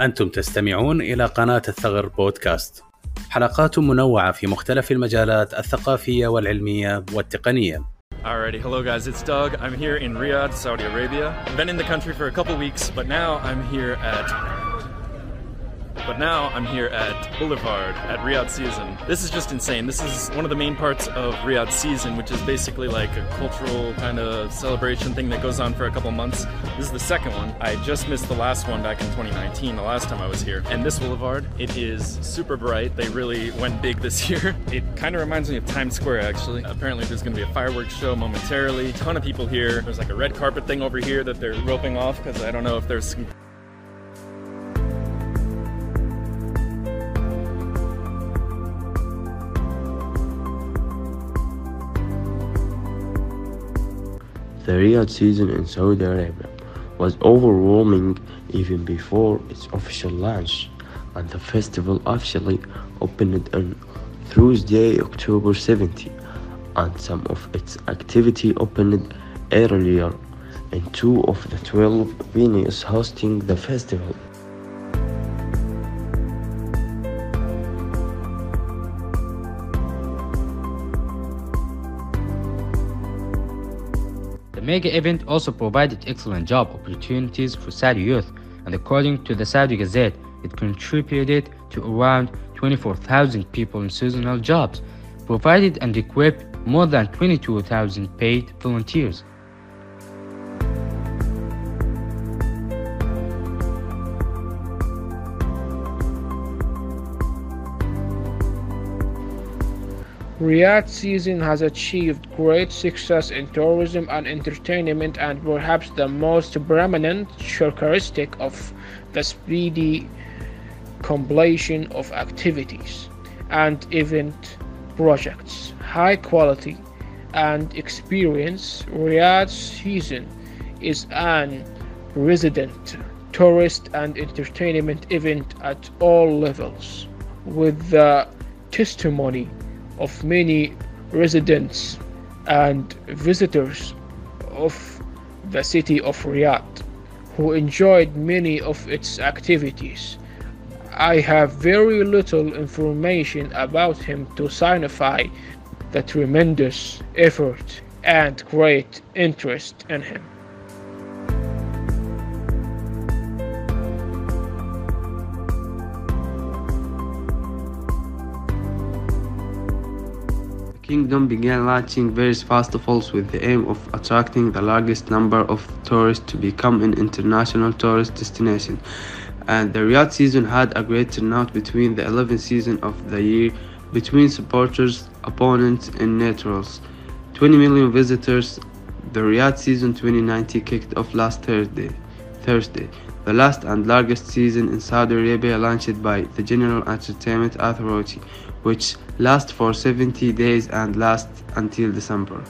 أنتم تستمعون إلى قناة الثغر بودكاست حلقات منوعة في مختلف المجالات الثقافية والعلمية والتقنية Alrighty, hello guys, it's Doug. I'm here in Riyadh, Saudi Arabia. I've been in the country for a couple weeks, but now I'm here at but now I'm here at Boulevard at Riyadh Season. This is just insane. This is one of the main parts of Riyadh Season, which is basically like a cultural kind of celebration thing that goes on for a couple months. This is the second one. I just missed the last one back in 2019, the last time I was here. And this Boulevard, it is super bright. They really went big this year. It kind of reminds me of Times Square actually. Apparently there's to be a fireworks show momentarily. A Ton of people here. There's like a red carpet thing over here that they're roping off because I don't know if there's some The Riyadh season in Saudi Arabia was overwhelming even before its official launch, and the festival officially opened on Thursday, October 17, and some of its activity opened earlier in two of the 12 venues hosting the festival. Mega event also provided excellent job opportunities for Saudi youth, and according to the Saudi Gazette, it contributed to around 24,000 people in seasonal jobs, provided and equipped more than 22,000 paid volunteers. Riyadh season has achieved great success in tourism and entertainment and perhaps the most prominent characteristic of the speedy completion of activities and event projects. High quality and experience Riyadh season is an resident tourist and entertainment event at all levels with the testimony of many residents and visitors of the city of Riyadh who enjoyed many of its activities. I have very little information about him to signify the tremendous effort and great interest in him. Kingdom began launching various festivals with the aim of attracting the largest number of tourists to become an international tourist destination. And the Riyadh season had a great turnout between the 11th season of the year between supporters, opponents, and neutrals. 20 million visitors. The Riyadh season 2019 kicked off last Thursday. Thursday, the last and largest season in Saudi Arabia launched by the General Entertainment Authority, which lasts for 70 days and lasts until December.